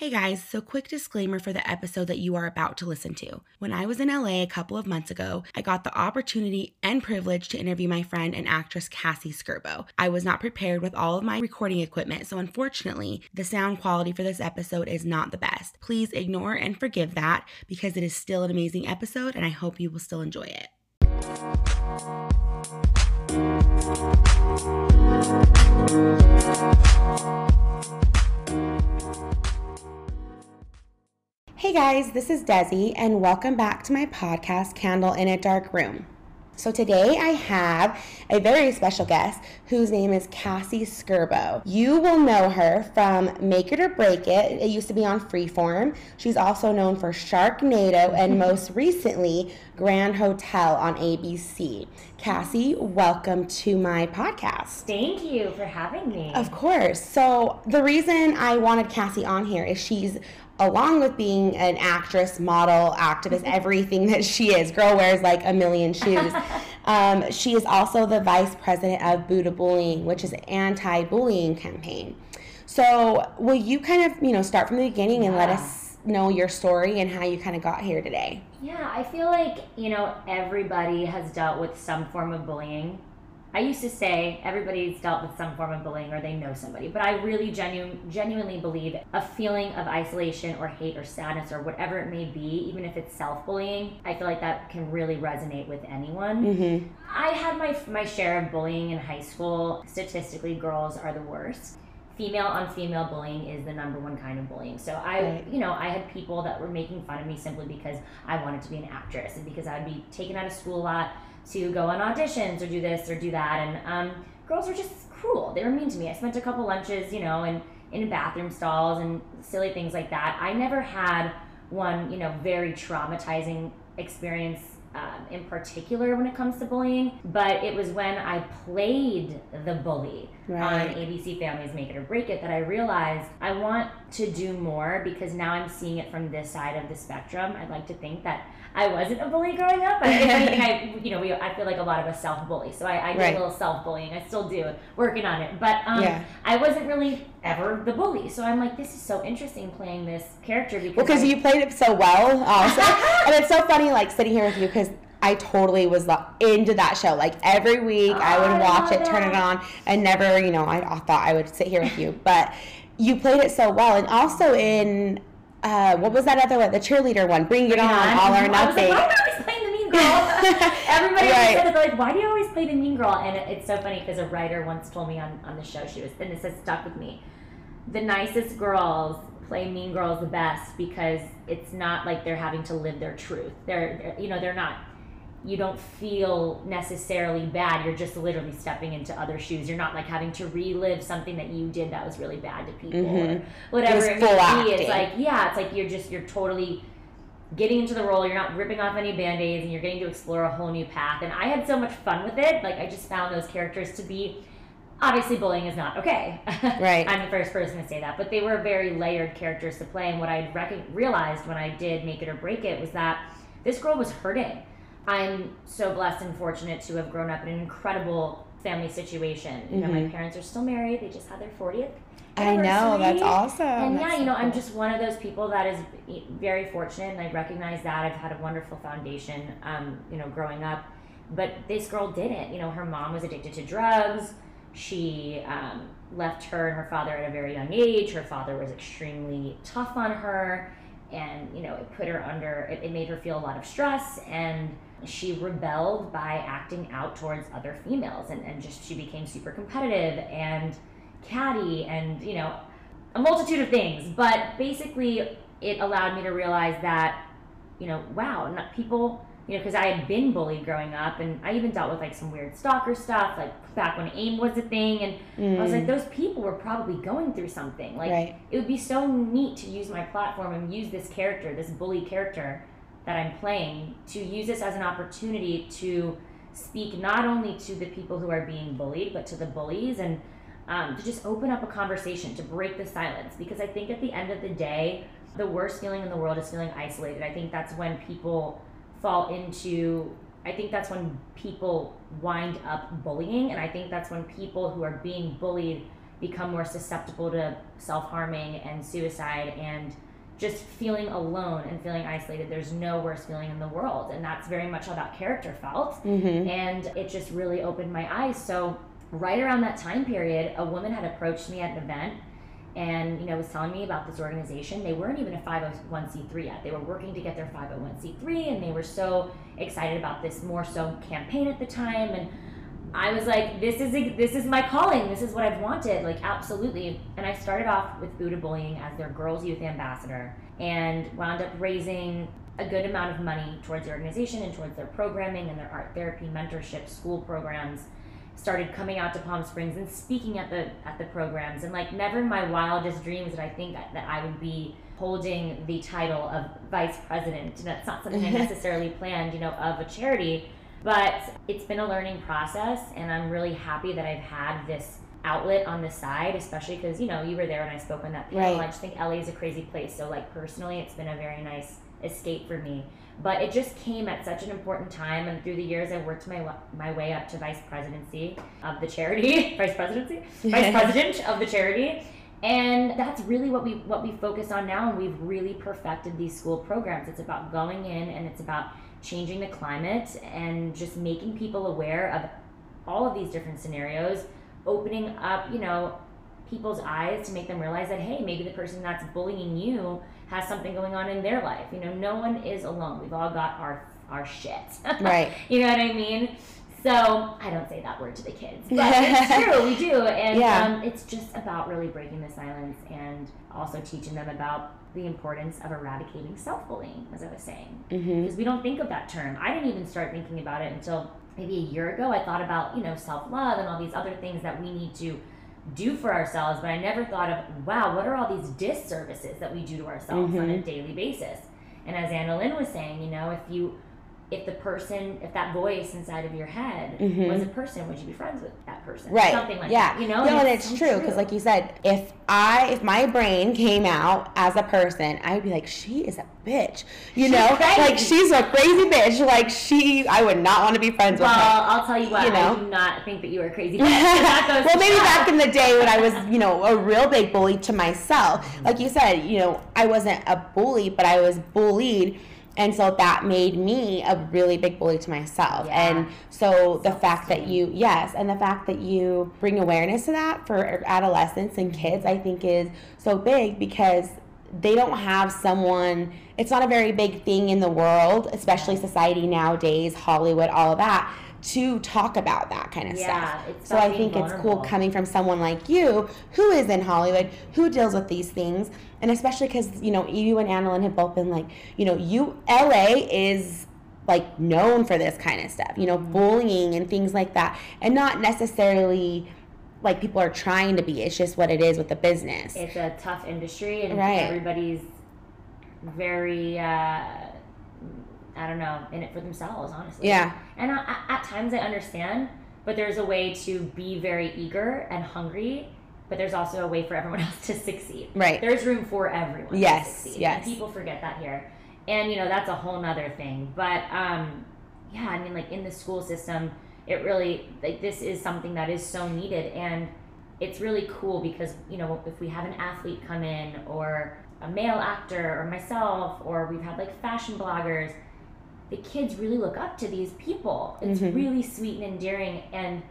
Hey guys, so quick disclaimer for the episode that you are about to listen to. When I was in LA a couple of months ago, I got the opportunity and privilege to interview my friend and actress Cassie Scerbo. I was not prepared with all of my recording equipment, so unfortunately, the sound quality for this episode is not the best. Please ignore and forgive that because it is still an amazing episode and I hope you will still enjoy it. Hey guys, this is Desi, and welcome back to my podcast, Candle in a Dark Room. So today I have a very special guest whose name is Cassie Scerbo. You will know her from Make It or Break It. It used to be on Freeform. She's also known for Sharknado and most recently Grand Hotel on ABC. Cassie, welcome to my podcast. Thank you for having me. Of course. So, the reason I wanted Cassie on here is she's along with being an actress, model, activist, everything that she is, girl wears like a million shoes. Um, she is also the vice president of Boo2Bullying, which is an anti-bullying campaign. So, will you kind of, you know, start from the beginning and let us know your story and how you kind of got here today? Yeah, I feel like, you know, everybody has dealt with some form of bullying. I used to say everybody's dealt with some form of bullying or they know somebody, but I really genu- genuinely believe a feeling of isolation or hate or sadness or whatever it may be, even if it's self bullying, I feel like that can really resonate with anyone. Mm-hmm. I had my, my share of bullying in high school. Statistically, girls are the worst female on female bullying is the number one kind of bullying. So I, Right. you know, I had people that were making fun of me simply because I wanted to be an actress and because I'd be taken out of school a lot to go on auditions or do this or do that. And um, girls were just cruel. They were mean to me. I spent a couple lunches, you know, in in bathroom stalls and silly things like that. I never had one, you know, very traumatizing experience um, in particular when it comes to bullying, but it was when I played the bully on ABC Families Make It or Break It that I realized I want to do more because now I'm seeing it from this side of the spectrum. I'd like to think that I wasn't a bully growing up. I, if anything, I, you know, we, I feel like a lot of us self bully. So I, I do Right. a little self bullying. I still do, working on it. But um, Yeah. I wasn't really ever the bully. So I'm like, this is so interesting playing this character because Well, because I- you played it so well, also. and it's so funny, like sitting here with you, because I totally was into that show. Like every week, I Oh, would watch love it, turn it on, and never, you know, I, I thought I would sit here with you, but you played it so well, and also in. Uh, what was that other one? The cheerleader one. Bring, it Bring on, all or I was nothing. like, why am I always playing the mean girl? Everybody Right. said. They're like, why do you always play the mean girl? And it's so funny because a writer once told me on, on the show, she was, and this has stuck with me. The nicest girls play mean girls the best because it's not like they're having to live their truth. They're, they're you know, they're not. You don't feel necessarily bad. You're just literally stepping into other shoes. You're not like having to relive something that you did that was really bad to people Mhm. or whatever it may be. It's like yeah, it's like you're just you're totally getting into the role. You're not ripping off any band aids, and you're getting to explore a whole new path. And I had so much fun with it. Like I just found those characters to be. Obviously, bullying is not okay. Right. I'm the first person to say that, but they were very layered characters to play. And what I rec- realized when I did Make It or Break It was that this girl was hurting. I'm so blessed and fortunate to have grown up in an incredible family situation. You know, my Mhm. parents are still married. They just had their 40th. I know, that's awesome. And That's yeah, you know, I'm just one of those people that is very fortunate, and I recognize that. I've had a wonderful foundation, um, you know, growing up. But this girl didn't. You know, her mom was addicted to drugs. She um, left her and her father at a very young age. Her father was extremely tough on her, and you know, it put her under. It, it made her feel a lot of stress, and she rebelled by acting out towards other females, and, and just she became super competitive and catty, and you know, a multitude of things. But basically, it allowed me to realize that, you know, wow, not people, you know, because I had been bullied growing up, and I even dealt with like some weird stalker stuff, like back when AIM was a thing, and I was like, Mm, those people were probably going through something. Like, right. it would be so neat to use my platform and use this character, this bully character that I'm playing, to use this as an opportunity to speak not only to the people who are being bullied, but to the bullies and um, to just open up a conversation, to break the silence. Because I think at the end of the day, the worst feeling in the world is feeling isolated. I think that's when people fall into, I think that's when people wind up bullying. And I think that's when people who are being bullied become more susceptible to self-harming and suicide and just feeling alone and feeling isolated. There's no worse feeling in the world. And that's very much how that character felt. Mm-hmm. And it just really opened my eyes. So, right around that time period, a woman had approached me at an event and you know was telling me about this organization they weren't even a 501c3 yet they were working to get their 501c3 and they were so excited about this more so campaign at the time and I was like, this is a, this is my calling. This is what I've wanted. Like absolutely. And I started off with Boo2Bullying as their girls youth ambassador, and wound up raising a good amount of money towards the organization and towards their programming and their art therapy mentorship school programs. Started coming out to Palm Springs and speaking at the at the programs, and like never in my wildest dreams did I think that, that I would be holding the title of vice president. And that's not something I necessarily planned, you know, of a charity but it's been a learning process, and I'm really happy that I've had this outlet on the side, especially because you know you were there when I spoke on that panel. Right. I just think LA is a crazy place. So like personally, it's been a very nice escape for me. But it just came at such an important time, and through the years, I worked my my way up to vice presidency of the charity, vice presidency, vice president of the charity, and that's really what we what we focus on now. And we've really perfected these school programs. It's about going in, and it's about changing the climate and just making people aware of all of these different scenarios, opening up, you know, people's eyes to make them realize that hey, maybe the person that's bullying you has something going on in their life. You know, no one is alone. We've all got our our shit. Right. you know what I mean? So I don't say that word to the kids, but it's true. We do, and Yeah. um, it's just about really breaking the silence and also teaching them about the importance of eradicating self-bullying, as I was saying Mm-hmm. because we don't think of that term. I didn't even start thinking about it until maybe a year ago. I thought about, you know, self love and all these other things that we need to do for ourselves, but I never thought of, wow, what are all these disservices that we do to ourselves on a Mhm. daily basis? And as AnnaLynne was saying, you know, if you if the person, if that voice inside of your head Mhm. was a person, would you be friends with that person? Right. Something like yeah. that. You know? No, and it's it's true because, like you said, if I, if my brain came out as a person, I would be like, she is a bitch. You She's know, crazy. like she's a crazy bitch. Like she, I would not want to be friends well, with her. I'll tell you what, You know? I do not think that you are crazy. bitch. Well, maybe show. back in the day when I was, you know, a real big bully to myself. Like you said, you know, I wasn't a bully, but I was bullied. And so that made me a really big bully to myself. Yeah. And so the fact that you, yes, and the fact that you bring awareness to that for adolescents and kids, I think is so big because they don't have someone, it's not a very big thing in the world, especially society nowadays, Hollywood, all of that, to talk about that kind of Yeah, stuff. So I think it's cool coming from someone like you who is in Hollywood, who deals with these things, and especially because you know you and AnnaLynne have both been like, you know, you LA is like known for this kind of stuff, you know, bullying and things like that, and not necessarily like people are trying to be. It's just what it is with the business. it's a tough industry and Right. everybody's very uh, i don't know in it for themselves honestly yeah, and I, I- at times i understand but there's a way to be very eager and hungry but there's also a way for everyone else to succeed. Right. there's room for everyone Yes, to succeed yes. and people forget that here. And you know that's a whole nother thing. But um yeah i mean like in the school system it really like this is something that is so needed. And it's really cool because you know if we have an athlete come in or a male actor or myself or we've had like fashion bloggers the kids really look up to these people. It's Mhm. really sweet and endearing. And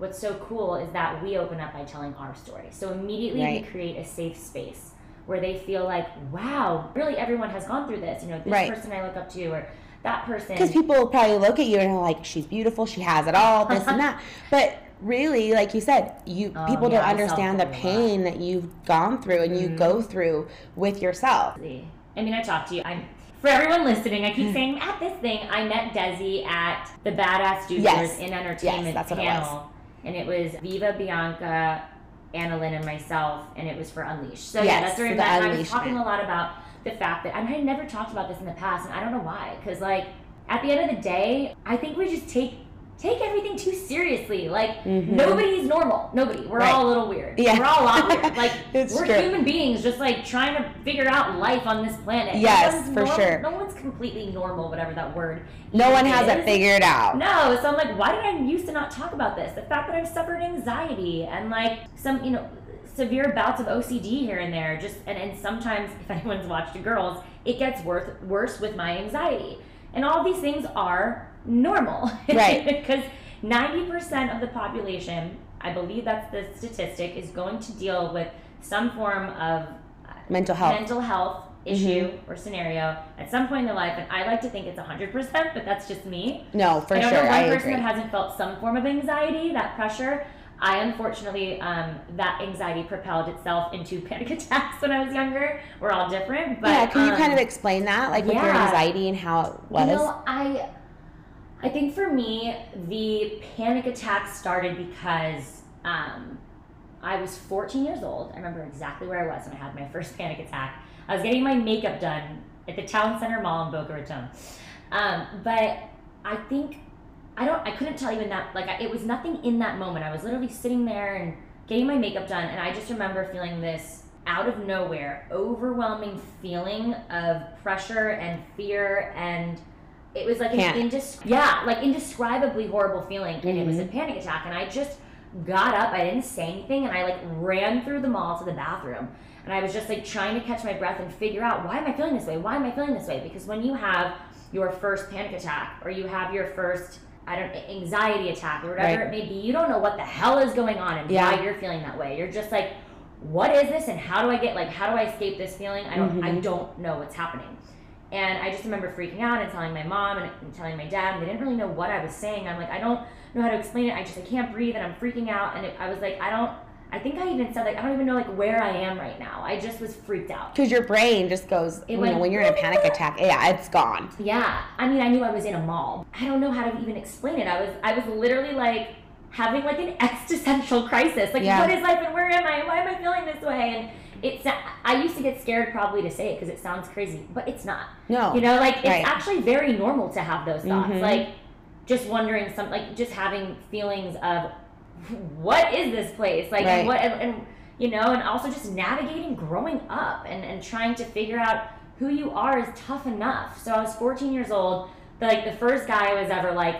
what's so cool is that we open up by telling our story so immediately Right. we create a safe space where they feel like wow really everyone has gone through this you know this Right. person i look up to or that person Because people probably look at you and are like, she's beautiful, she has it all, this and that. But really, like you said, you Oh, people yeah, don't understand the self-bully a lot. pain that you've gone through and you Mhm. go through with yourself. I mean, I talked to you. I'm for everyone listening. I keep saying at this thing. I met Desi at the Badass Doers Yes. in Entertainment that's what it panel, and it was Viva, Bianca, AnnaLynne, and myself, and it was for Unleashed. So yeah, that's where for we the met. And I was talking a lot about the fact that I had never talked about this in the past, and I don't know why. Because like at the end of the day, I think we just take take everything too seriously. Like Mhm. nobody's normal. Nobody. We're Right. all a little weird. Yeah. We're all a lot weird. Like It's we're true. human beings, just like trying to figure out life on this planet. Yes, No for norm- sure. No one's completely normal, whatever that word. No one has it figured out. No, so I'm like, why did I used to not talk about this? The fact that I've suffered anxiety and like some, you know, severe bouts of OCD here and there. Just and, and sometimes, if anyone's watched Girls, it gets worse worse with my anxiety. And all these things are normal, Right. because ninety percent of the population, I believe that's the statistic, is going to deal with some form of uh, Mental health. Mm-hmm. mental health issue or scenario at some point in their life. And I like to think it's hundred percent, but that's just me. no, for sure. I don't sure. know one I person agree. that hasn't felt some form of anxiety, that pressure. I unfortunately, um, that anxiety propelled itself into panic attacks when I was younger. We're all different, but yeah, can you um, kind of explain that, like with your anxiety and how it was? You know, I, I think for me, the panic attack started because um, I was 14 years old. I remember exactly where I was when I had my first panic attack. I was getting my makeup done at the Town Center Mall in Boca Raton. Um, but I think I don't. I couldn't tell you in that. Like it was nothing in that moment. I was literally sitting there and getting my makeup done, and I just remember feeling this out of nowhere, overwhelming feeling of pressure and fear, and it was like Panic. an indes- yeah, like indescribably horrible feeling, and it was a Mhm. panic attack, and I just got up. I didn't say anything, and I like ran through the mall to the bathroom. And I was just like trying to catch my breath and figure out why am I feeling this way? Why am I feeling this way? Because when you have your first panic attack or you have your first I don't anxiety attack or whatever Right. it may be, you don't know what the hell is going on and Yeah. why you're feeling that way. You're just like, what is this and how do I get like how do I escape this feeling? I don't I Mhm. don't know what's happening. And I just remember freaking out and telling my mom and, and telling my dad, and they didn't really know what I was saying. I'm like, I don't know how to explain it. I just I can't breathe and I'm freaking out. And it, I was like, I don't. I think I even said like I don't even know like where I am right now. I just was freaked out. Because your brain just goes, It you went- know, when you're in a panic attack, yeah, it's gone. Yeah, I mean, I knew I was in a mall. I don't know how to even explain it. I was, I was literally like having like an existential crisis. Like, Yeah. what is life and where am I? Why am I feeling this way? And it's, I used to get scared probably to say it because it sounds crazy, but it's not. No. You know, like it's Right. actually very normal to have those thoughts. Mhm. Like just wondering some, like just having feelings of what is this place? Like, Right. and what, and, and you know, and also just navigating growing up and, and trying to figure out who you are is tough enough. So I was 14 years old. The, like the first guy I was ever like,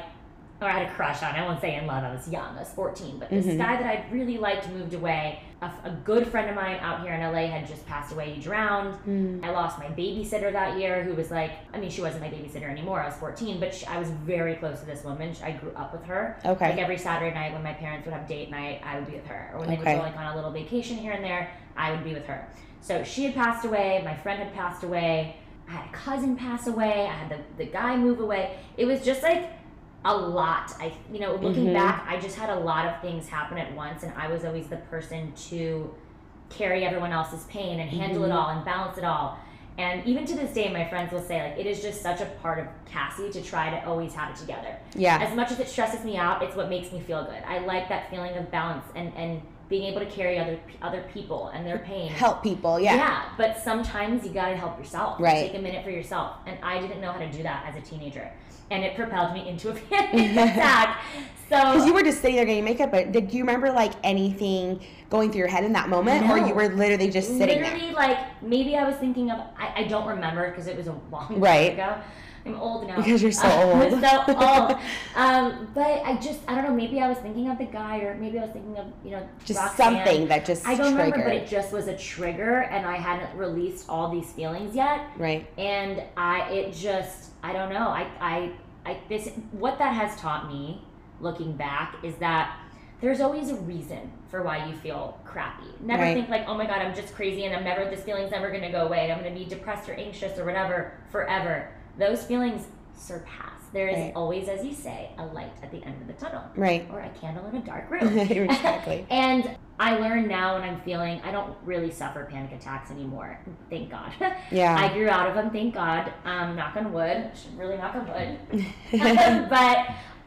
or I had a crush on. I won't say in love. I was young. I was 14. But this Mhm. guy that I really liked moved away. A, a good friend of mine out here in LA had just passed away. He drowned. Mm. I lost my babysitter that year, who was like, I mean, she wasn't my babysitter anymore. I was 14, but she, I was very close to this woman. I grew up with her. Okay. Like every Saturday night when my parents would have date night, I would be with her. Or when they would go like on a little vacation here and there, I would be with her. So she had passed away. My friend had passed away. I had a cousin pass away. I had the, the guy move away. It was just like a lot. I, you know, looking Mhm. back, I just had a lot of things happen at once, and I was always the person to carry everyone else's pain and handle it Mhm. all and balance it all. And even to this day, my friends will say like it is just such a part of Cassie to try to always have it together. Yeah. As much as it stresses me out, it's what makes me feel good. I like that feeling of balance and and being able to carry other other people and their pain. Help people. Yeah. Yeah, but sometimes you gotta help yourself. Right. Take a minute for yourself. And I didn't know how to do that as a teenager. And it propelled me into a panic attack. So Because you were just sitting there getting makeup, but did you remember like anything going through your head in that moment, or you were literally just sitting there? literally like maybe I was thinking of I, I don't remember because it was a long time Right. ago. I'm old now. Because you're so old. so old. Um, but I just I don't know. Maybe I was thinking of the guy, or maybe I was thinking of you know Just Roxanne. something that just I don't triggered. remember, but it just was a trigger, and I hadn't released all these feelings yet, right. and I it just I don't know. I I I this what that has taught me, looking back, is that there's always a reason for why you feel crappy. Never Right. think like, oh my god, I'm just crazy and I'm never this feeling's never gonna go away. and I'm gonna be depressed or anxious or whatever forever. Those feelings surpass. There is Right. always, as you say, a light at the end of the tunnel. Right. Or a candle in a dark room. exactly. and I learn now when I'm feeling I don't really suffer panic attacks anymore. Thank God. Yeah. I grew out of them, thank God. Um, knock on wood. Should really knock on wood. but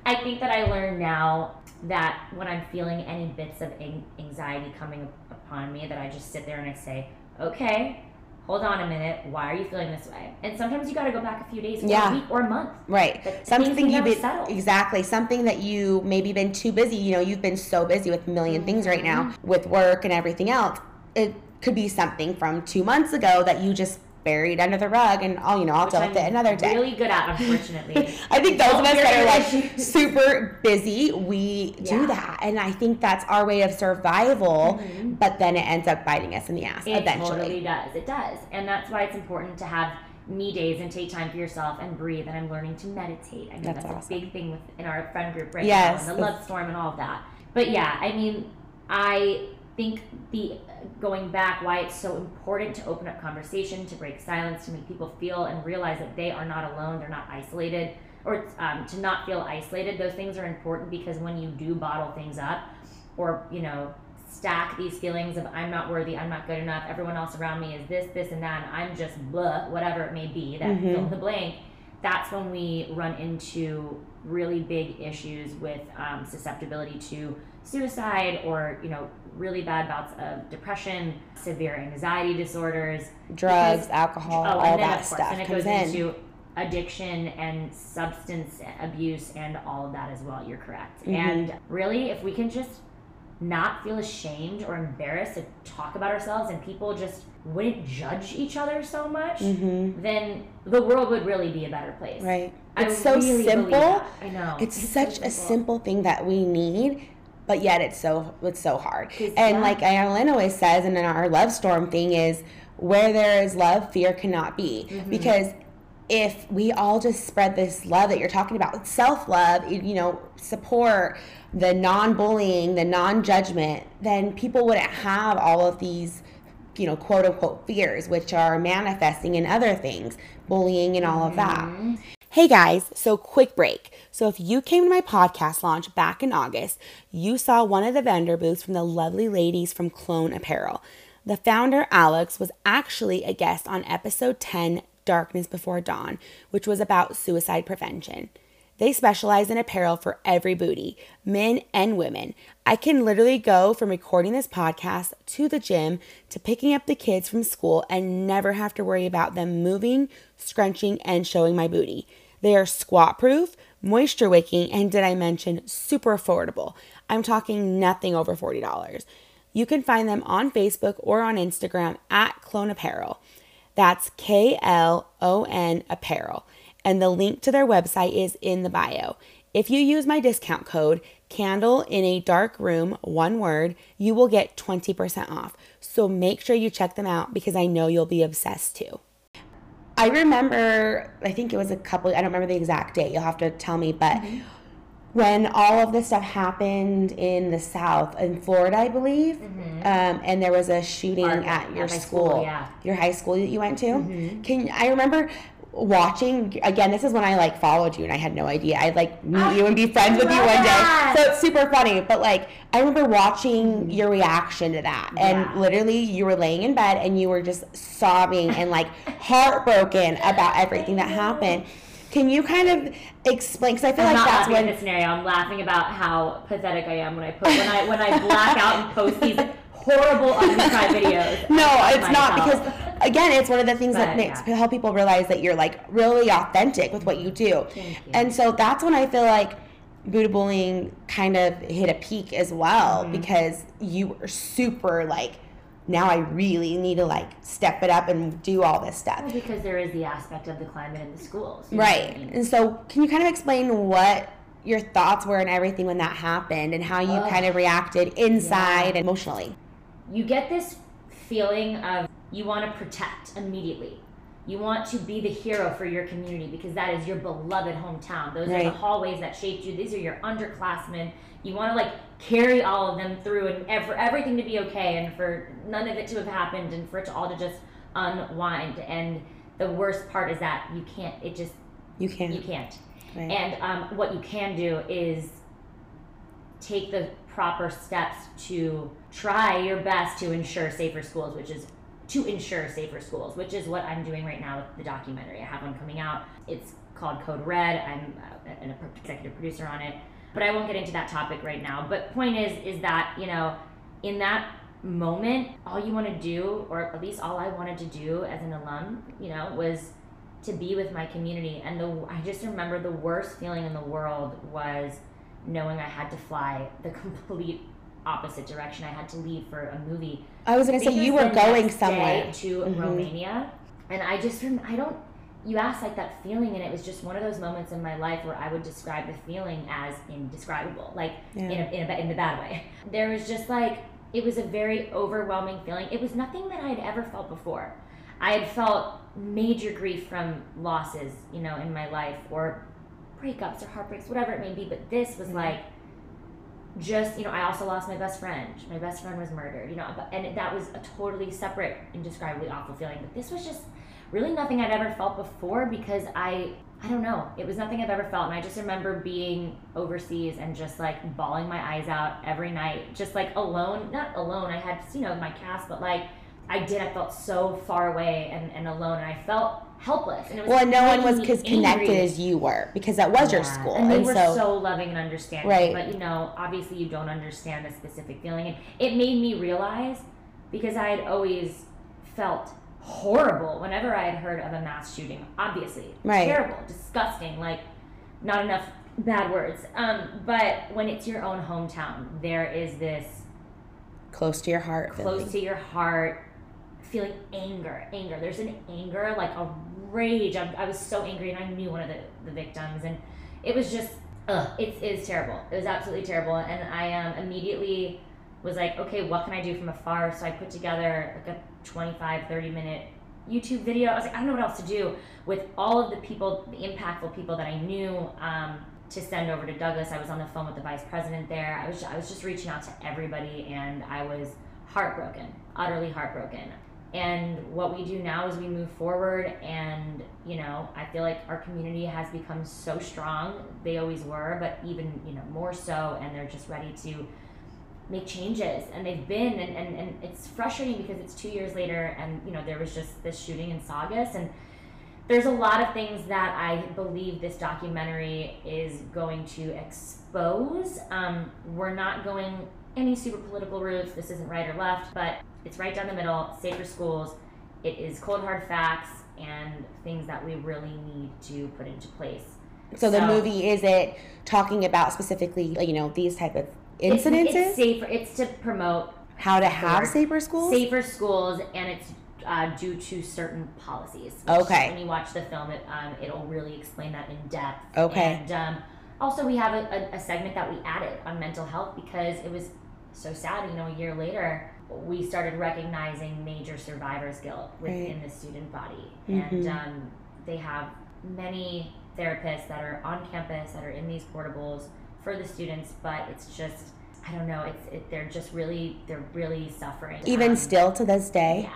I think that I learn now that when I'm feeling any bits of anxiety coming upon me, that I just sit there and I say, okay, hold on a minute. Why are you feeling this way? And sometimes you got to go back a few days, or Yeah. a week, or a month. Right. But Something you've been settle. exactly something that you maybe been too busy. You know, you've been so busy with a 1000000 things right now Mm-hmm. with work and everything else. It could be something from two months ago that you just buried under the rug and I'll you know I'll Which deal with I'm it another day. Really good at, unfortunately. I think those of us that are like super busy, we do that. And I think that's our way of survival, but then it ends up biting us in the ass Mm-hmm. It eventually. totally does. It does. And that's why it's important to have me days and take time for yourself and breathe. And I'm learning to meditate. I mean, That's that's, awesome. a big thing with, in our friend group right Yes, now, and the love storm and all of that. But yeah, I mean, I think the going back, why it's so important to open up conversation, to break silence, to make people feel and realize that they are not alone, they're not isolated, or um, to not feel isolated. Those things are important because when you do bottle things up, or you know stack these feelings of I'm not worthy, I'm not good enough, everyone else around me is this, this, and that, and I'm just blah, whatever it may be, that Mhm. fill in the blank, that's when we run into really big issues with um, susceptibility to suicide or, you know, really bad bouts of depression, severe anxiety disorders, Drugs, Because- alcohol, oh, all that stuff And it comes goes in. into addiction and substance abuse and all of that as well. You're correct. Mhm. And really, if we can just not feel ashamed or embarrassed to talk about ourselves and people just wouldn't judge each other so much, hmm then the world would really be a better place. Right. I It's so really simple. I know. It's, so such a simple thing that we need, but yet it's so it's so hard. And like Alan always says, and in our love storm thing is where there is love, fear cannot be. Mm-hmm. Because if we all just spread this love that you're talking about, self love, you know, support, the non bullying, the non judgment, then people wouldn't have all of these, you know, quote unquote fears, which are manifesting in other things, bullying and all of that. Hey guys, so quick break. So if you came to my podcast launch back in August, you saw one of the vendor booths from the lovely ladies from Clone Apparel. The founder, Alex, was actually a guest on episode 10, Darkness Before Dawn, which was about suicide prevention. They specialize in apparel for every booty, men and women. I can literally go from recording this podcast to the gym to picking up the kids from school and never have to worry about them moving, scrunching, and showing my booty. They are squat proof, moisture wicking, and did I mention super affordable? I'm talking nothing over $40. You can find them on Facebook or on Instagram at Clone Apparel. That's K L O N Apparel. And the link to their website is in the bio. If you use my discount code candle in a dark room, one word, you will get 20% off. So make sure you check them out because I know you'll be obsessed too. I remember, I think it was a couple, I don't remember the exact date, you'll have to tell me, but mm-hmm. when all of this stuff happened in the South, in Florida, I believe, mm-hmm. um, and there was a shooting Our- at your at school, school, yeah. your high school that you went to. Mm-hmm. Can I remember watching again? This is when I like followed you, and I had no idea. I'd like meet you and be friends with you one day, that. so it's super funny. But like, I remember watching your reaction to that, and Yeah. literally, you were laying in bed and you were just sobbing and like heartbroken about everything that happened. Can you kind of explain? Because I feel I'm like that's when the scenario. I'm laughing about how pathetic I am when I put when I when I black out and post these horrible undescribed videos. No, it's not because again, it's one of the things that But, makes yeah. help people realize that you're like really authentic with what you do. You. And so that's when I feel like Boo2Bullying kind of hit a peak as well Mm-hmm. because you were super like now I really need to like step it up and do all this stuff. Well, because there is the aspect of the climate in the schools. what I Right. mean? And so can you kind of explain what your thoughts were and everything when that happened and how you kind of reacted inside and emotionally? you get this feeling of you want to protect immediately. You want to be the hero for your community because that is your beloved hometown. Those are the hallways that shaped you. These are your underclassmen. You want to like carry all of them through and, and for everything to be okay and for none of it to have happened and for it to all to just unwind. And the worst part is that you can't. It just You can't. you can't. Right. And um, what you can do is take the proper steps to try your best to ensure safer schools, which is to ensure safer schools, which is what I'm doing right now with the documentary. I have one coming out. It's called Code Red. I'm uh, an executive producer on it, but I won't get into that topic right now. But point is, is that you know, in that moment, all you want to do, or at least all I wanted to do as an alum, you know, was to be with my community. And the I just remember the worst feeling in the world was knowing I had to fly the complete opposite direction. I had to leave for a movie. I was going to say you were going somewhere. to Mhm. Romania. and I just I don't you asked like that feeling and it was just one of those moments in my life where I would describe the feeling as indescribable like Yeah. in, a, in, a, in the bad way there was just like it was a very overwhelming feeling it was nothing that I had ever felt before I had felt major grief from losses you know in my life or breakups or heartbreaks whatever it may be but this was Mhm. like just you know i also lost my best friend. My best friend was murdered you know and that was a totally separate indescribably awful feeling. But this was just really nothing i'd ever felt before because i i don't know. It was nothing i've ever felt. And i just remember being overseas and just like bawling my eyes out every night just like alone. Not alone. I had you know my cast but like i did. I felt so far away and, and alone. And i felt helpless and it was Well, and no one was as connected as you were because that was your school, and they were so, so, loving and understanding. Right. But you know, obviously, you don't understand the specific feeling, and it made me realize because I had always felt horrible whenever I had heard of a mass shooting. Obviously, Right. terrible, disgusting, like not enough bad words. Um, but when it's your own hometown, there is this close to your heart. close feeling. to your heart feeling anger anger there's an anger like a rage. I, I was so angry and i knew one of the, the victims. And it was just ugh, it is terrible. It was absolutely terrible. And i um, immediately was like okay what can i do from afar? So i put together like a 25 30 minute youtube video. I was like i don't know what else to do with all of the people the impactful people that i knew um, to send over to douglas. I was on the phone with the vice president there. I was, I was just reaching out to everybody and i was heartbroken utterly heartbroken and what we do now is we move forward and you know i feel like our community has become so strong. They always were but even you know more so and they're just ready to make changes. And they've been and, and, and it's frustrating because it's two years later and you know there was just this shooting in saugus. And there's a lot of things that i believe this documentary is going to expose. Um, we're not going any super political routes. This isn't right or left but it's right down the middle safer schools it is cold hard facts and things that we really need to put into place So the movie is it talking about specifically, you know, these type of incidences, it's, safer it's to promote how to have safer schools. safer schools and it's uh, due to certain policies. Okay. When you watch the film, it um, it'll really explain that in depth. Okay. And um, also, we have a, a, a segment that we added on mental health because it was so sad. You know, a year later, we started recognizing major survivor's guilt within the student body, and Mhm. um, they have many therapists that are on campus that are in these portables for the students, but it's just. I don't know. It's it, they're just really they're really suffering. Even Um, still to this day, yeah.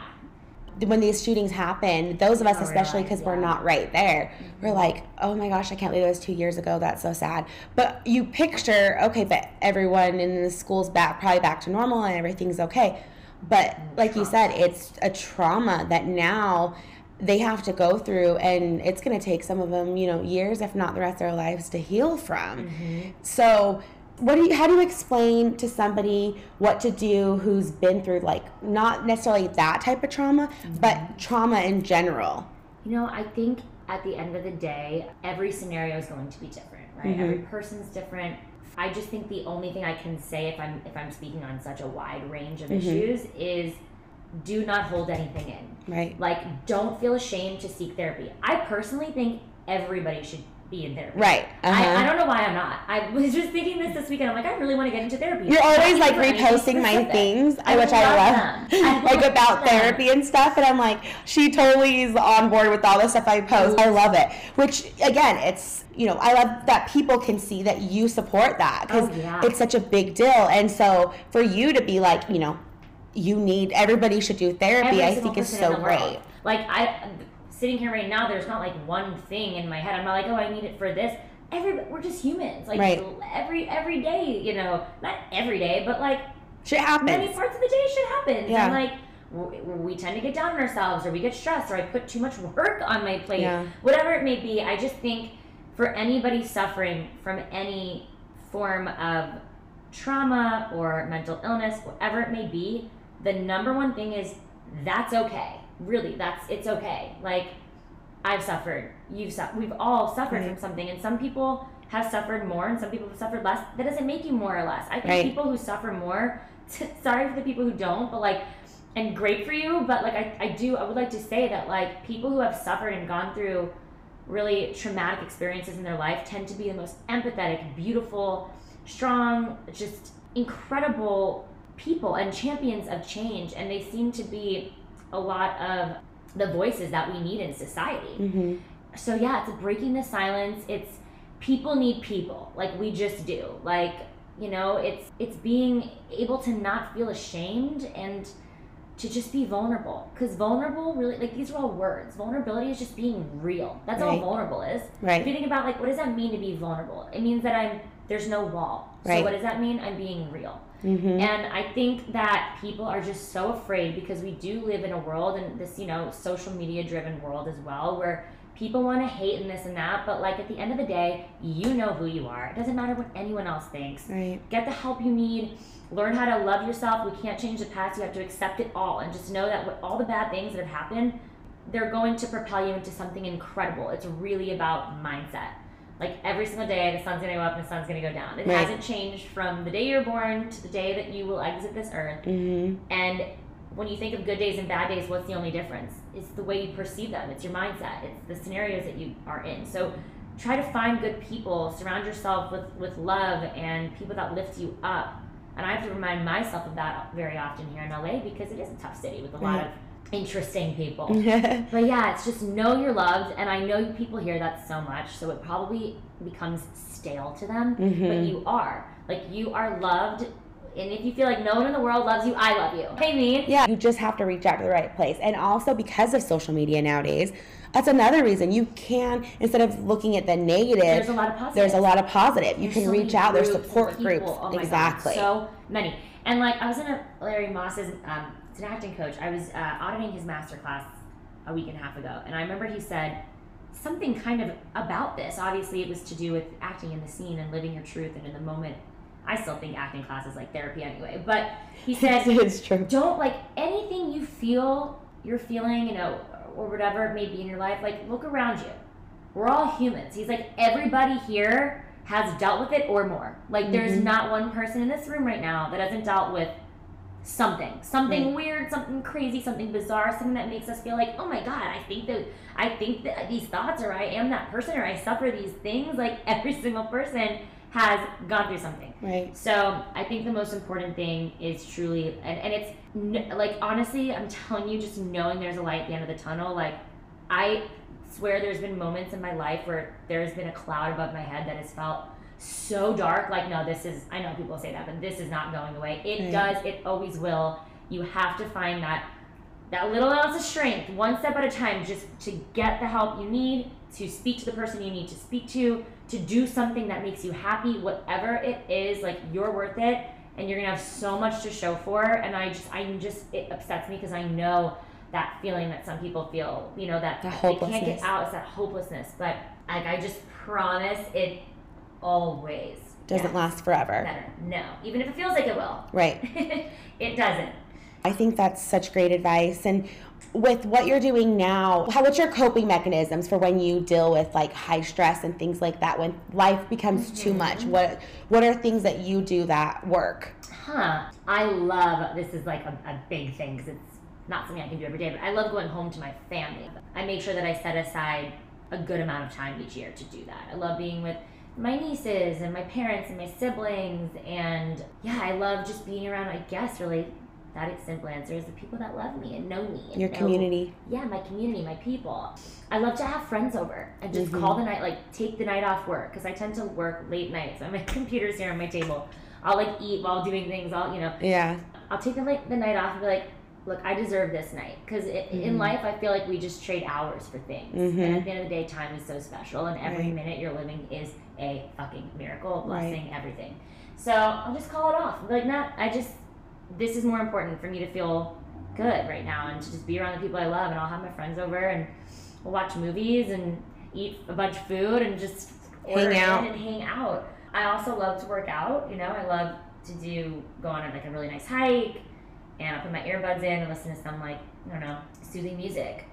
When these shootings happen, those of us, Oh, especially because we're not right there, we're mm-hmm. like, oh my gosh, I can't believe it was two years ago. That's so sad. But you picture, okay, but everyone in the school's back, probably back to normal and everything's okay. But mm, like you said, it's a trauma that now they have to go through, and it's going to take some of them, you know, years, if not the rest of their lives, to heal from. Mm-hmm. So, what do you? How do you explain to somebody what to do who's been through like not necessarily that type of trauma, but trauma in general? You know, I think at the end of the day, every scenario is going to be different, right? Mhm. Every person's different. I just think the only thing I can say if I'm if I'm speaking on such a wide range of Mhm. issues is do not hold anything in. Right. Like don't feel ashamed to seek therapy. I personally think everybody should be in therapy. Right. I, I Uh-huh. don't know why I'm not. I was just thinking this this weekend. I'm like, I really want to get into therapy. You're always like reposting my things, I which I love love, them. I like about them. therapy and stuff. And I'm like, she totally is on board with all the stuff I post. I love it. Which again, it's you know, I love that people can see that you support that because Oh, yeah. it's such a big deal. And so for you to be like, you know, you need everybody should do therapy. Every I think is so great. Like I, sitting here right now, there's not like one thing in my head. I'm not like, oh, I need it for this. Every we're just humans. Like Right. every every day, you know, not every day, but like Shit happens. many parts of the day, shit happens. Yeah. And like w- we tend to get down on ourselves, or we get stressed, or I put too much work on my plate. Yeah. Whatever it may be, I just think for anybody suffering from any form of trauma or mental illness, whatever it may be, the number one thing is that's okay. Really, that's it's okay. Like I've suffered, you've suffered we've all suffered Right. from something, and some people have suffered more, and some people have suffered less. That doesn't make you more or less. I think Right. people who suffer more. sorry for the people who don't, but like and great for you. But like I, I do I would like to say that like people who have suffered and gone through really traumatic experiences in their life tend to be the most empathetic, beautiful, strong, just incredible people and champions of change. And they seem to be a lot of the voices that we need in society. Mm-hmm. So yeah, it's breaking the silence. It's people need people, like we just do. Like you know, it's it's being able to not feel ashamed and to just be vulnerable because vulnerable really like these are all words vulnerability is just being real that's all vulnerable is Right. if you think about like what does that mean to be vulnerable it means that i'm there's no wall so what does that mean i'm being real Mm-hmm. and I think that people are just so afraid because we do live in a world and this, you know, social media driven world as well, where people want to hate and this and that. But like at the end of the day, you know who you are. It doesn't matter what anyone else thinks. Right. Get the help you need. Learn how to love yourself. We can't change the past. You have to accept it all and just know that what, all the bad things that have happened, they're going to propel you into something incredible. It's really about mindset. Like every single day, the sun's gonna go up and the sun's gonna go down. It Right. hasn't changed from the day you're born to the day that you will exit this earth. Mm-hmm. And when you think of good days and bad days, what's the only difference? It's the way you perceive them. It's your mindset. It's the scenarios that you are in. So try to find good people. Surround yourself with with love and people that lift you up. And I have to remind myself of that very often here in LA because it is a tough city with a lot Right. of interesting people. Mm-hmm. But yeah, it's just know you're loved, and I know people hear that so much, so it probably becomes stale to them. But Mhm. you are like you are loved, and if you feel like no one in the world loves you, I love you. Hey, mean, Yeah, you just have to reach out to the right place. And also because of social media nowadays, that's another reason you can instead of looking at the negative, there's a lot of positive. there's a lot of positive. You There's can so reach out. There's support groups. Oh my God, exactly. so many. And like I was in a Larry Moss's, um, it's an acting coach. I was uh, auditing his master class a week and a half ago, and I remember he said something kind of about this. Obviously, it was to do with acting in the scene and living your truth and in the moment. I still think acting class is like therapy anyway, but he said it's true. don't like anything you feel you're feeling you know or whatever it may be in your life like look around you we're all humans he's like everybody here has dealt with it or more like there's Mhm. not one person in this room right now that hasn't dealt with something something Right. weird something crazy something bizarre something that makes us feel like oh my god i think that i think that these thoughts or i am that person or i suffer these things like every single person has gone through something Right. so I think the most important thing is truly, and, and it's n- like honestly, I'm telling you, just knowing there's a light at the end of the tunnel. Like I swear, there's been moments in my life where there's been a cloud above my head that has felt so dark. Like no, this is. I know people say that, but this is not going away. It Right. does. It always will. You have to find that that little ounce of strength, one step at a time, just to get the help you need, to speak to the person you need to speak to, to do something that makes you happy, whatever it is, like you're worth it, and you're gonna have so much to show for. And I just, I'm just, it upsets me because I know that feeling that some people feel, you know, that The they can't get out. It's that hopelessness. But like, I just promise it always Doesn't gets last forever. better. No, even if it feels like it will, Right. it doesn't. I think that's such great advice. And with what you're doing now, how what's your coping mechanisms for when you deal with like high stress and things like that when life becomes too Mm-hmm. much? What what are things that you do that work? Huh. I love this is like a, a big thing because it's not something I can do every day, but I love going home to my family. I make sure that I set aside a good amount of time each year to do that. I love being with my nieces and my parents and my siblings, and yeah, I love just being around. I guess really that simple answer is the people that love me and know me. And Your know- community. yeah, my community, my people. I love to have friends over and just Mhm. call the night, like take the night off work because I tend to work late nights. So my computer's here on my table. I'll like eat while doing things. I'll you know Yeah. I'll take the like the night off and be like, look, I deserve this night because in Mhm. life I feel like we just trade hours for things, Mhm. and at the end of the day, time is so special, and every Right. minute you're living is a fucking miracle, a Right. blessing, everything. So I'll just call it off. Like, not, I just this is more important for me to feel good right now and to just be around the people I love, and I'll have my friends over and we'll watch movies and eat a bunch of food and just Hang out. and hang out. I also love to work out. You know, I love to do go on like a really nice hike, and I'll put my earbuds in and listen to some like I don't know soothing music.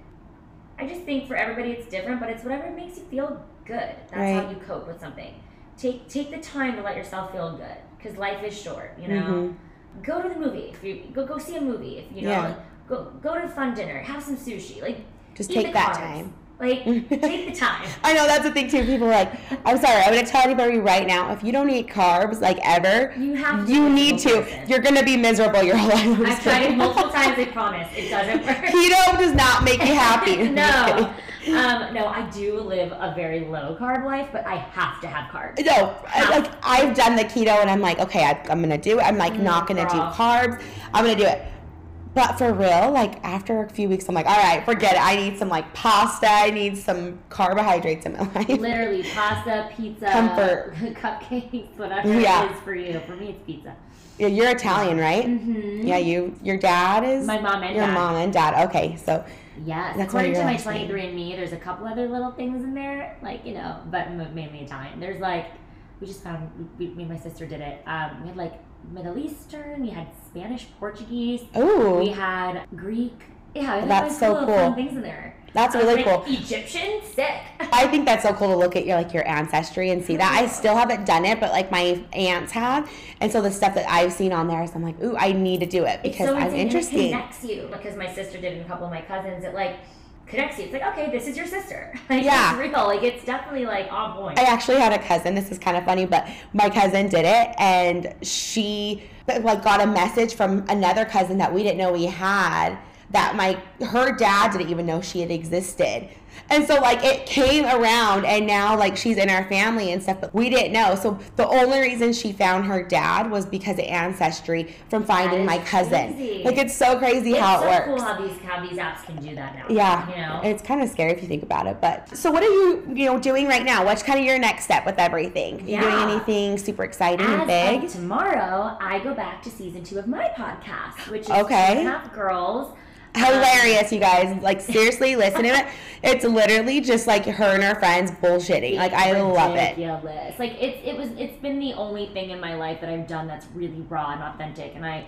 I just think for everybody it's different, but it's whatever makes you feel good. That's how you cope with something. Take take the time to let yourself feel good because life is short. You know, Mhm. go to the movie if you go go see a movie if you know. Yeah. go go to a fun dinner, have some sushi, like Just take that carbs. time. Like take the time. I know that's the thing too. People are like, I'm sorry, I'm gonna tell anybody right now, if you don't eat carbs like ever, You have to you need to. person. You're gonna be miserable your whole life. I've tried it multiple times. I promise it doesn't work. Keto does not make you happy. No, um, no, I do live a very low carb life, but I have to have carbs. No, I- like I've done the keto and I'm like, okay, I, I'm gonna do it. I'm like not gonna do carbs. I'm gonna do it. But for real, like after a few weeks, I'm like, all right, forget it. I need some like pasta. I need some carbohydrates in my life. Literally, pasta, pizza, Comfort. cupcakes, whatever Yeah. it is for you. For me, it's pizza. Yeah, You're Italian, right? Mm-hmm. Yeah, you. Your dad is. My mom and your dad. mom and dad. Okay, so Yes. That's why According to my last name. 23andMe, there's a couple other little things in there, like, you know, but mainly Italian. There's like, we just found, we, me and my sister did it. Um, we had like Middle Eastern, we had Spanish, Portuguese, Oh. we had Greek. Yeah, That's so fun cool. things in there. that's really like, cool. Egyptian, sick. I think that's so cool to look at your like your ancestry and see that. I still haven't done it, but like my aunts have, and so the stuff that I've seen on there, so I'm like, ooh, I need to do it because so I'm It interesting. connects you because my sister did it and a couple of my cousins. It like connects you. It's like, okay, this is your sister. Like, Yeah. It's real. Like, it's definitely like on point. I actually had a cousin. This is kind of funny, but my cousin did it, and she like got a message from another cousin that we didn't know we had. That my her dad didn't even know she had existed, and so like it came around, and now like she's in our family and stuff, but we didn't know. So the only reason she found her dad was because of ancestry from finding my cousin. crazy. Like it's so crazy it's how so it works. cool how these how these apps can do that now. Yeah, You know. it's kind of scary if you think about it. But so, what are you, you know, doing right now? What's kind of your next step with everything? You doing anything super exciting and big? tomorrow, I go back to season two of my podcast, which is Okay. Two and a Half Girls. Hilarious, you guys! Like seriously, listen to it. It's literally just like her and her friends bullshitting. Like I love it. Ridiculous. Like it's it was it's been the only thing in my life that I've done that's really raw and authentic, and I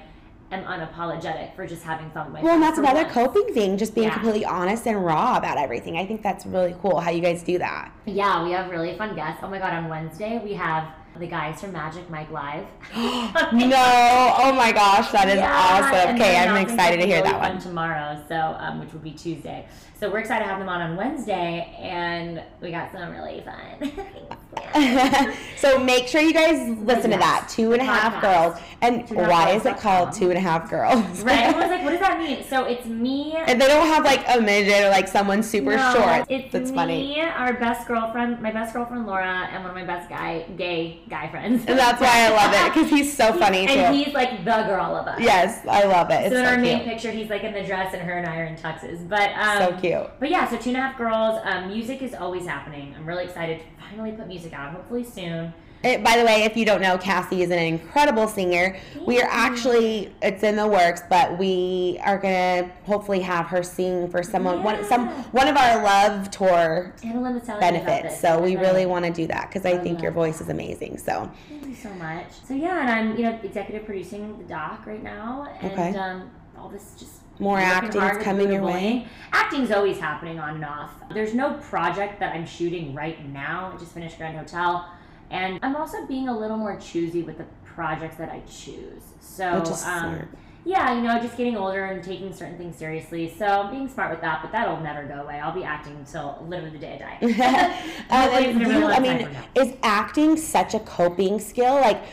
am unapologetic for just having fun with Well, and that's another once. coping thing, just being Yeah. completely honest and raw about everything. I think that's really cool how you guys do that. Yeah, we have really fun guests. Oh my god, on Wednesday we have the guys from Magic Mike Live. no, oh my gosh, that is Yeah, awesome. Okay, I'm excited to hear that one. tomorrow. So, um, which will be Tuesday. So we're excited to have them on on Wednesday, and we got some really fun. so make sure you guys listen to that. Two and a half podcast. girls. And Two and a half why girls is it called two and a half girls? right? Everyone's like, what does that mean? So it's me. And they don't have like a midget or like someone super No, short. It's That's me, funny. our best girlfriend, my best girlfriend Laura, and one of my best guy, gay guy friends. And that's why I love it because he's so funny and too. he's like the girl of us. Yes, I love it. It's so in so, our main picture, he's like in the dress, and her and I are in tuxes. But um, So cute. But yeah, so two and a half girls. Um, music is always happening. I'm really excited to finally put music out. Hopefully soon. It, by the way, if you don't know, Cassie is an incredible singer. We are actually it's in the works, but we are gonna hopefully have her sing for someone one some one of our love tour AnnaLynne was telling me about benefits. So we I- really want to do that because I Oh, think your voice is amazing. So Thank you so much. So yeah, and I'm you know executive producing the doc right now, and Okay. um, all this just more acting coming your way. Acting's always happening on and off. There's no project that I'm shooting right now. I just finished Grand Hotel, and I'm also being a little more choosy with the projects that I choose. So um, yeah, you know, just getting older and taking certain things seriously. So being smart with that, but that'll never go away. I'll be acting until literally the day I die. Hopefully and it's never you, I mean, time from now. is acting such a coping skill? Like,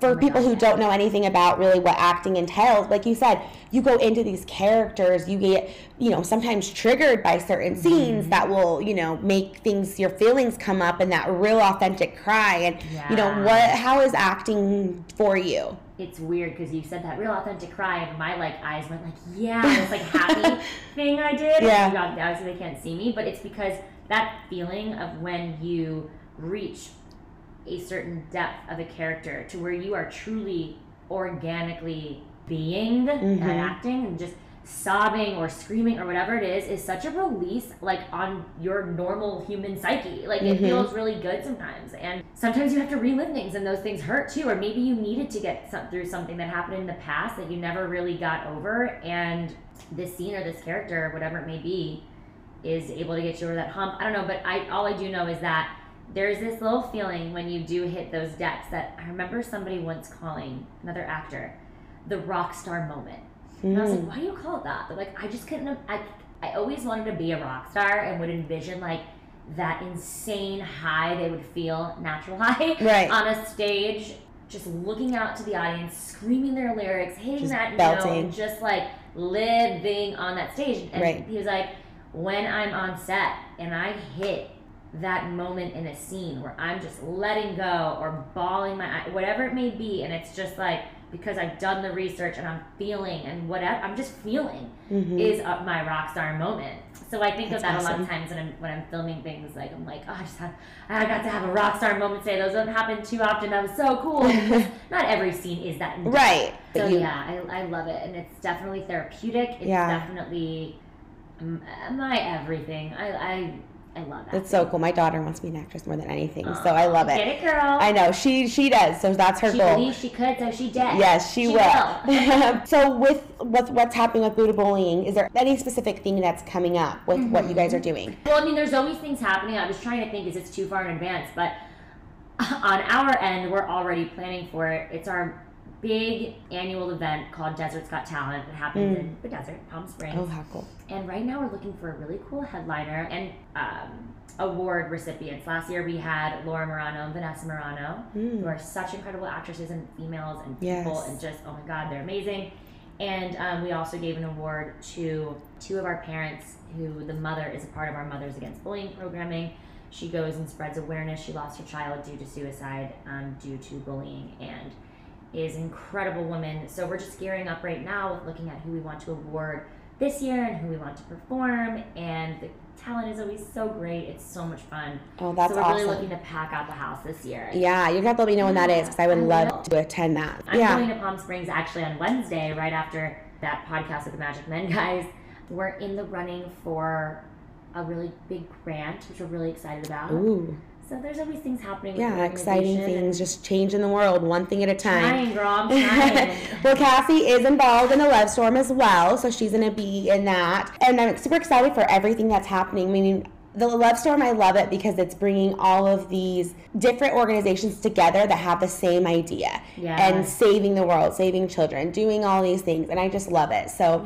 for Oh people God, who yeah. don't know anything about really what acting entails, like you said, you go into these characters, you get, you know, sometimes triggered by certain Mm-hmm. scenes that will, you know, make things, your feelings come up and that real authentic cry. And, you know, what, how is acting for you? it's weird because you said that real authentic cry, and my like eyes went like, yeah, this like happy thing I did. Yeah. Got- Obviously, they can't see me, but it's because that feeling of when you reach a certain depth of a character to where you are truly organically being Mhm. and acting and just sobbing or screaming or whatever it is is such a release like on your normal human psyche like it Mhm. feels really good sometimes and sometimes you have to relive things and those things hurt too or maybe you needed to get some, through something that happened in the past that you never really got over and this scene or this character whatever it may be is able to get you over that hump i don't know but i all i do know is that there's this little feeling when you do hit those depths that i remember somebody once calling another actor the rock star moment And I was Mm. like, why do you call it that? They're like, I just couldn't. I I always wanted to be a rock star and would envision like that insane high they would feel, natural high, Right. on a stage, just looking out to the audience, screaming their lyrics, hitting Just that belting. note, just like living on that stage. And Right. he was like, when I'm on set and I hit that moment in a scene where I'm just letting go or bawling my eye, whatever it may be, and it's just like because I've done the research and I'm feeling and whatever I'm just feeling Mhm. is my rock star moment. So I think That's of that a lot of times when I'm when I'm filming things. Like I'm like, oh, I just had, I got to have a rock star moment today. Those don't happen too often. That was so cool. Not every scene is that. Right. So you- yeah, I, I love it, and it's definitely therapeutic. It's Yeah. definitely my everything. I I, I love that. That's so cool. My daughter wants to be an actress more than anything, so I love it. Get it. girl. I know she she does. So that's her she goal. believed she could, so she did. Yes, she, She will. will. so with with what's happening with Boo2Bullying, is there any specific thing that's coming up with what you guys are mm-hmm. doing? Well, I mean, there's always things happening. I was trying to think, is it's too far in advance? But on our end, we're already planning for it. It's our big annual event called Desert's Got Talent. that happens Mm. in the desert, Palm Springs. Oh, how cool! And right now, we're looking for a really cool headliner and um, award recipients. Last year, we had Laura Marano and Vanessa Marano, who Mm. are such incredible actresses and females and people, Yes. and just oh my god, they're amazing. And um, we also gave an award to two of our parents, who the mother is a part of our Mothers Against Bullying programming. She goes and spreads awareness. She lost her child due to suicide, um, due to bullying, and is an incredible woman. So we're just gearing up right now with looking at who we want to award this year and who we want to perform. And the talent is always so great. It's so much fun. Oh, that's so we're awesome. really looking to pack out the house this year. yeah, you're gonna have to let me know when that is because I would I love to attend that. I'm yeah. going to Palm Springs actually on Wednesday, right after that podcast with the Magic Men guys. We're in the running for a really big grant, which we're really excited about. Ooh, So there's always things happening. yeah, exciting things, just changing the world one thing at a time. Trying, girl, I'm trying. well, Cassie is involved in the Love Storm as well, so she's to be in that. And I'm super excited for everything that's happening. I mean, the Love Storm, I love it because it's bringing all of these different organizations together that have the same idea Yeah. and saving the world, saving children, doing all these things. And I just love it. So,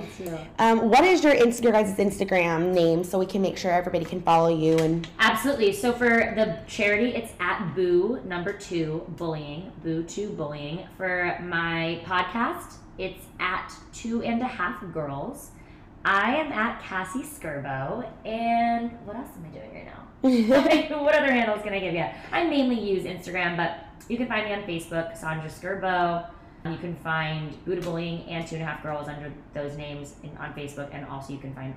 um, what is your, Inst- your guys' Instagram name so we can make sure everybody can follow you? And Absolutely. So for the charity, it's at Boo number two bullying, Boo two bullying. For my podcast, it's at two and a half girls. I am at Cassie Scerbo, and what else am I doing right now? what other handles can I give you? I mainly use Instagram, but you can find me on Facebook, Sandra Scerbo. You can find Boo2Bullying and Two and a Half Girls under those names in, on Facebook, and also you can find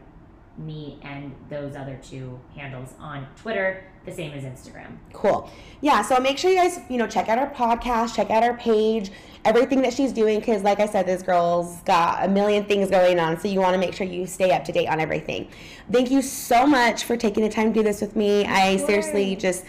me and those other two handles on Twitter, the same as Instagram. Cool. Yeah, so make sure you guys, you know, check out our podcast, check out our page, everything that she's doing, because like I said, this girl's got a million things going on, so you want to make sure you stay up to date on everything. Thank you so much for taking the time to do this with me. I seriously just.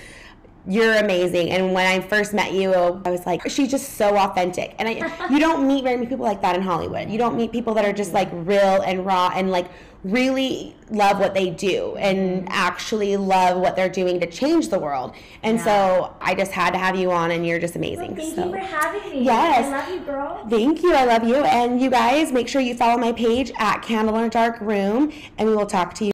You're amazing, and when I first met you, I was like, she's just so authentic. And I, you don't meet very many people like that in Hollywood. You don't meet people that are just like real and raw and like really love what they do and mm-hmm. actually love what they're doing to change the world. And Yeah. so I just had to have you on, and you're just amazing. Thank so. you for having me. Yes. I love you, girl. Thank you. I love you. And you guys, make sure you follow my page at Candle in a Dark Room, and we will talk to you